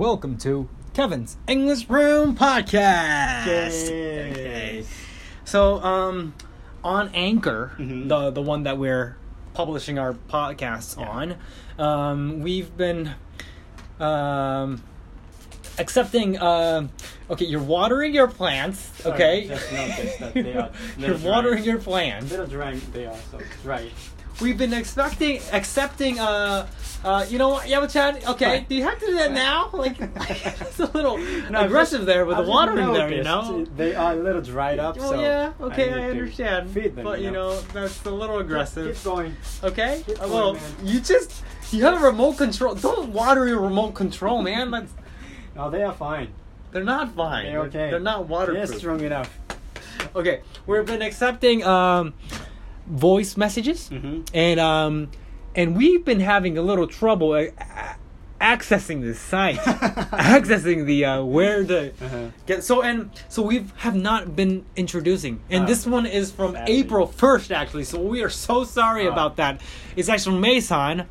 welcome to Kevin's English Room Podcast. Yay. Okay. So, um, on Anchor, Mhm. the the one that we're publishing our podcasts Yeah. on, um, we've been um, accepting. Uh, okay, you're watering your plants. Sorry, Okay, just noticed that they are you're little dry. watering your plants. Little dry they are, so dry. We've been expecting, accepting. Uh, uh, you know what, Yamachan? Okay, Right. do you have to do that now? Like, it's a little No, aggressive just- there with I've the just watering there. You know. They are a little dried up, Well, so. yeah, okay, need I, understand. Feed them, but you know, that's a little aggressive. Keep going. Okay. Keep going, well, man. you just you have a remote control. Don't water your remote control, man. That's No, they are fine. they're not fine. They're okay. They're not They're strong enough. Okay, we've been accepting um, voice messages, Mm-hmm. and um, and we've been having a little trouble uh, accessing the site, accessing the uh, where the Uh-huh. get. So and so we have not been introducing, and Ah. this one is from. April first, actually. So we are so sorry Ah. about that. It's actually from Mason.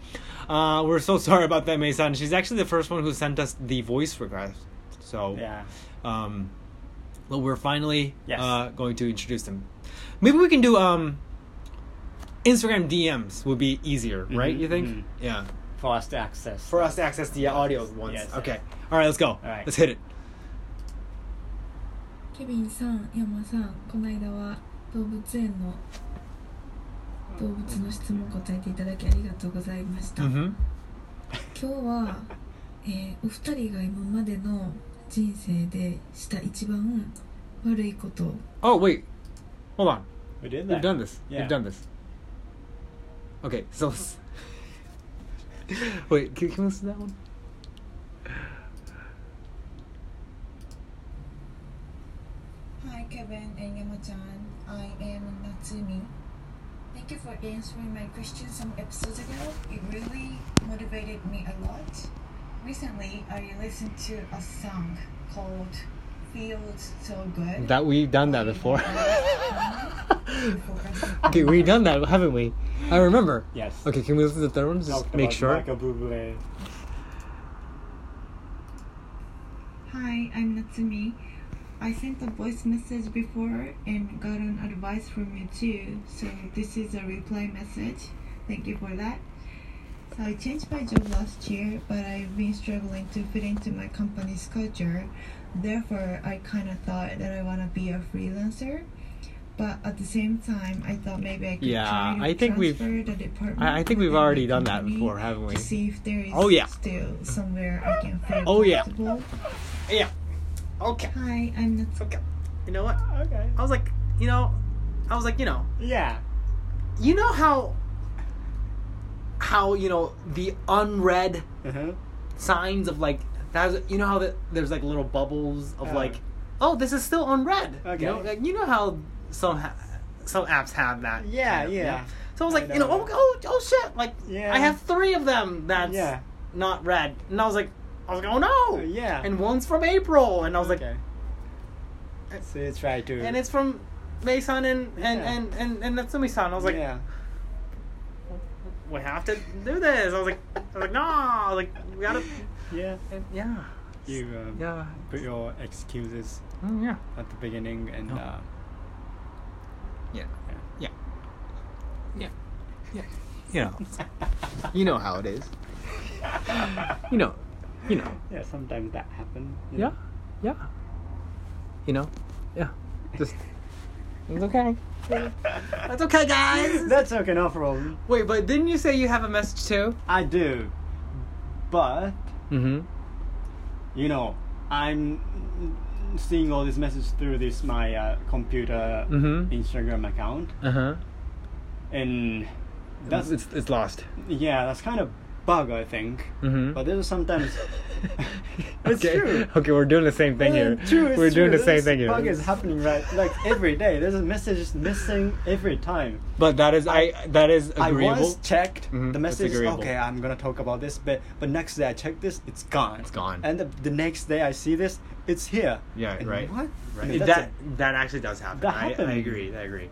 Uh, we're so sorry about that, Mason. She's actually the first one who sent us the voice request. So Yeah. um, well, we're finally Yes. uh, going to introduce them. Maybe we can do um, Instagram DMs would be easier, right? Mhm, You think? mhm. Yeah. For us to access. For us to access the audio ones. Yes. Okay. All right, let's go. right. Let's hit it. ケビンさん、山さん、この間は動物園の動物の質問答えていただきありがとうございました。Mm-hmm. 今日は、えーお二人が今までの人生でした一番悪いことを Oh wait, hold on. We did We've that. done this. Yeah. We've done this. Okay, so wait, can, can we listen to that one? Hi Kevin and Yama-chan, I am Natsumi. Thank you for answering my question some episodes ago. It really motivated me a lot. Recently, I listened to a song called Feels So Good. That we've done that before. Before okay, we've done that, haven't we? I remember. Yes. Okay, can we listen to the third one? Just Talked make sure. Michael Bublé. Hi, I'm Natsumi. I sent a voice message before and got an advice from you too. So this is a reply message. Thank you for that. So I changed my job last year, but I've been struggling to fit into my company's culture. Therefore, I kind of thought that I want to be a freelancer. But at the same time, I thought maybe I could Yeah, try to I think we've- transfer the department. I, I think we've already done that before, haven't we? To see if there is Oh, yeah. still somewhere I can feel Oh, yeah. comfortable. Yeah. Okay. Hi, I'm Natsumi. Okay. You know what? Okay. I was like, you know, I was like, you know, Yeah. you know how, how you know the unread Uh-huh. signs of like that. You know how the, there's like little bubbles of Uh. like, oh, this is still unread. Okay. You know, like, you know how some ha- some apps have that. Yeah, kind of, yeah. So I was I like, you know, know. oh, oh, oh shit! Like, Yeah. I have three of them that's Yeah. not read, and I was like, I was like, oh no! Yeah. And one's from April, and I was like, okay. So you try to. and it's from Mason and and Yeah. and and, and Natsumi-san. I was like, yeah. We have to do this. I was like, I was like, no, like, we gotta, Yeah. and yeah, You um, yeah, put your excuses Mm, yeah, at the beginning and No. uh, yeah, yeah. yeah, yeah, yeah. You know, you know how it is. You know, you know. yeah, sometimes that happens. Yeah, know. yeah. You know, yeah. Just it's okay. That's okay, guys. That's okay, no problem. Wait, but didn't you say you have a message too? I do, but Mm-hmm. you know, I'm seeing all these messages through this my uh, computer Mhm. Instagram account, Uh huh. and that's it's it's lost. yeah, that's kind of bug I think. Mm-hmm. But there's sometimes it's okay. true. Okay, we're doing the same thing here. True, it's we're doing true. the same This thing here. Bug is happening right like every day. There's a message missing every time. But that is I that is I agreeable. once checked Mhm, the message. Okay, I'm gonna talk about this, but but next day I check this, it's gone. It's gone. And the, the next day I see this, it's here. Yeah, And right. What? Right. I mean, that that actually does happen. That I, I agree. I agree.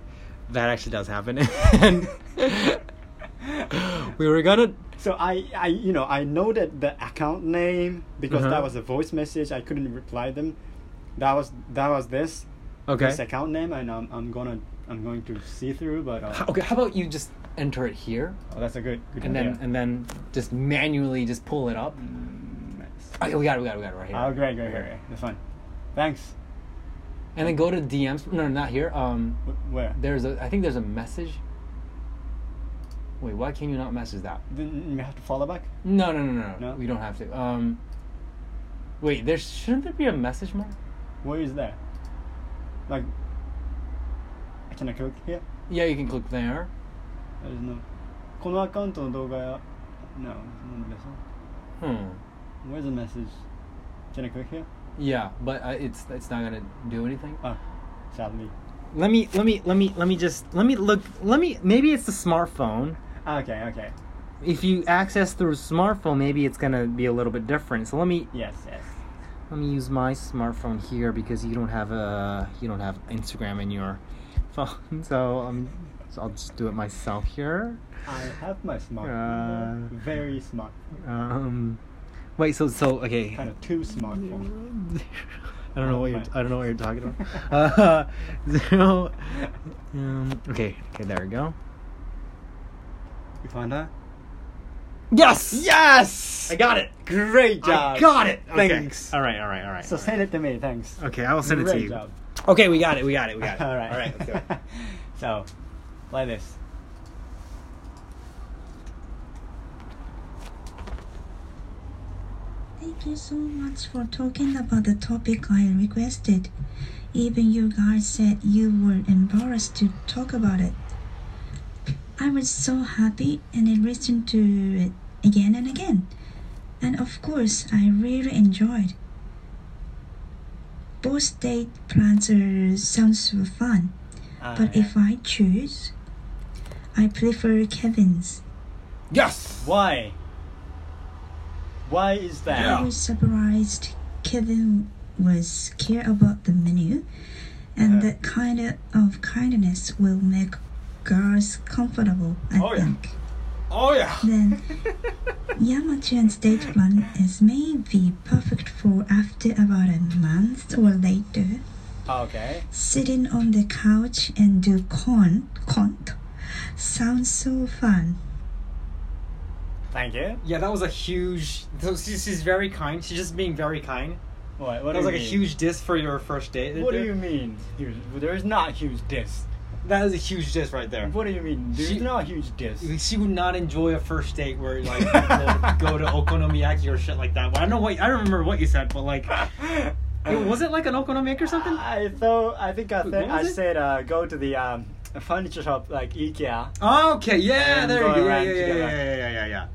That actually does happen. and we were gonna So I, I, you know, I know that the account name because Uh-huh. that was a voice message. I couldn't reply them. That was that was this Okay. this account name, and I'm, I'm gonna I'm going to see through. But uh, Okay, how about you just enter it here oh, that's a good good and idea. then and then just manually just pull it up. Mm, nice. Okay, we got it, we got it, we got it right here. Oh, great, great, great, great. That's fine. Thanks. And then go to DMs. No, not here. Um, Where? there's a. I think there's a message. Wait, why can you not message that? Then you have to follow back. No, no, no, no. No? We don't have to. Um, wait, there shouldn't there be a message mark? Where is that? Like, can I click here? Yeah, you can click there. There's no. このアカウントの動画や No, none of this one. Hmm. Where's the message? Can I click here? Yeah, but uh, it's it's not gonna do anything. Ah, sadly. Let me let me let me let me just let me look. Let me maybe it's the smartphone. Okay, okay. If you access through smartphone, maybe it's gonna be a little bit different. So let me Yes, yes. let me use my smartphone here because you don't have a you don't have Instagram in your phone. So um, so I'll just do it myself here. I have my smartphone. Uh, Very smart. Um, wait. So so okay. Kind of too smartphone. I don't know what you're. I don't know what you're talking about. Uh, so, um, okay. Okay. There we go. You found that? Yes. Yes! I got it. Great job. I got it. Okay. Thanks. All right. All right. All right. So all right. send it to me. Thanks. Okay, I will send it to Great you. job. Okay, we got it. We got it. We got it. All right. All right. Let's do it. so, like this. Thank you so much for talking about the topic I requested. Even you guys said you were embarrassed to talk about it. I was so happy and I listened to it again and again. And of course, I really enjoyed. Both date plans are, sounds so fun, Ah, but yeah. if I choose, I prefer Kevin's. Yes. Why? Why is that? I was surprised Kevin was care about the menu, and Uh-huh. that kind of, of kindness will make girls comfortable, I Oh, yeah. Oh yeah. Then Yama-chan's date plan is maybe perfect for after about a month or later. Okay. Sitting on the couch and do con, cont sounds so fun. Thank you. Yeah, that was a huge. So she's, she's very kind. She's just being very kind. What, what That was do like a huge diss for your first date. What do you mean? Huge? There is not huge diss. That is a huge diss right there. What do you mean? There's She- not a huge diss. She would not enjoy a first date where like go, to okonomiyaki or shit like that. Well, I don't know what I don't remember what you said, but like, it, was it like an okonomiyaki or something? I thought I think I, th- I it? said uh, go to the um, furniture shop like IKEA. Oh, okay, yeah, there you go. Yeah, yeah, yeah, yeah, yeah, yeah, yeah.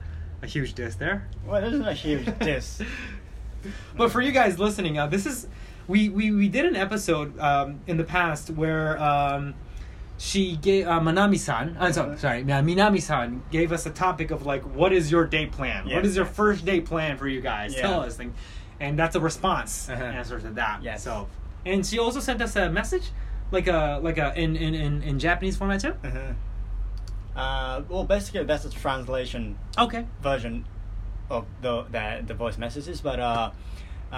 A huge diss there. Well, there's not a huge diss. But for you guys listening, uh, this is we, we we did an episode um, in the past where um, she gave uh, Manami-san. I'm sorry, sorry, uh, Minami-san gave us a topic of like, what is your date plan? What Yes. is your first date plan for you guys? Yeah. Tell us, thing. and that's a response Uh-huh. answer to that. Yes. So, and she also sent us a message, like a like a in in in, in Japanese format too. uh-huh. uh, well, basically that's a translation Okay. version of the the, the voice messages, but uh, uh,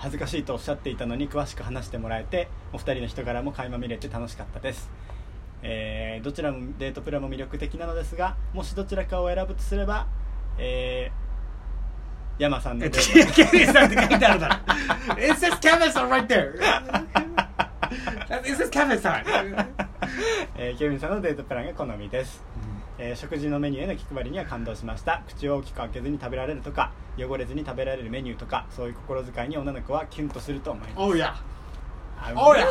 恥ずかしいとおっしゃっていたのに詳しく話してもらえてお二人の人柄も垣間見れて楽しかったです、えーどちらもデートプランも魅力的なのですがもしどちらかを選ぶとすれば、えー、山さんのデートケビンさんって書いてあるだろ。It says Kevin さん right there. It says Kevin さん。えーケビンさんのデートプランが好みです、えー、食事のメニューへの気配りには感動しました口を大きく開けずに食べられるとか汚れずに食べられるメニューとかそういう心遣いに女の子はキュンとすると思いますおやおや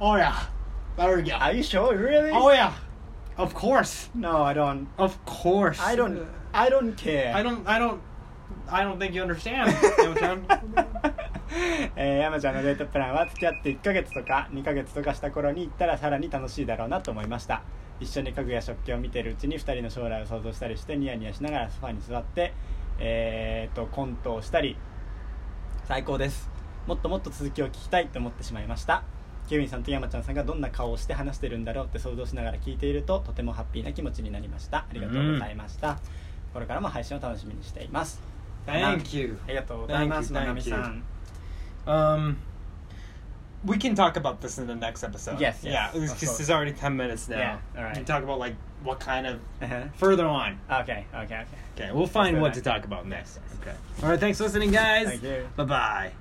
おや Are you sure? Really? Oh. Of course. No, I don't. Of course. I don't. I don't care. I don't. I don't. think you understand. えー、山ちゃんのデートプランは付き合って1か月とか2か月とかした頃に行ったらさらに楽しいだろうなと思いました。一緒に家具や食器を見てるうちに2人の将来を想像したりしてニヤニヤしながらソファに座ってえー、とコントをしたり最高です。もっともっと続きを聞きたいと思ってしまいました。ケビンさんと山ちゃんさんがどんな顔をして話してるんだろうって想像しながら聞いているととてもハッピーな気持ちになりました。ありがとうございました、これからも配信を楽しみにしています。Thank you. ありがとうございますななみさん。Um, we can talk about this in the next episode. Yes, yes, yeah, because it's already ten minutes now. Yeah, all right. We can talk about like what kind of Uh-huh. further on. OK OK OK Okay, we'll find what to talk about next. Okay. All right. Thanks for listening, guys. Thank you. Bye bye.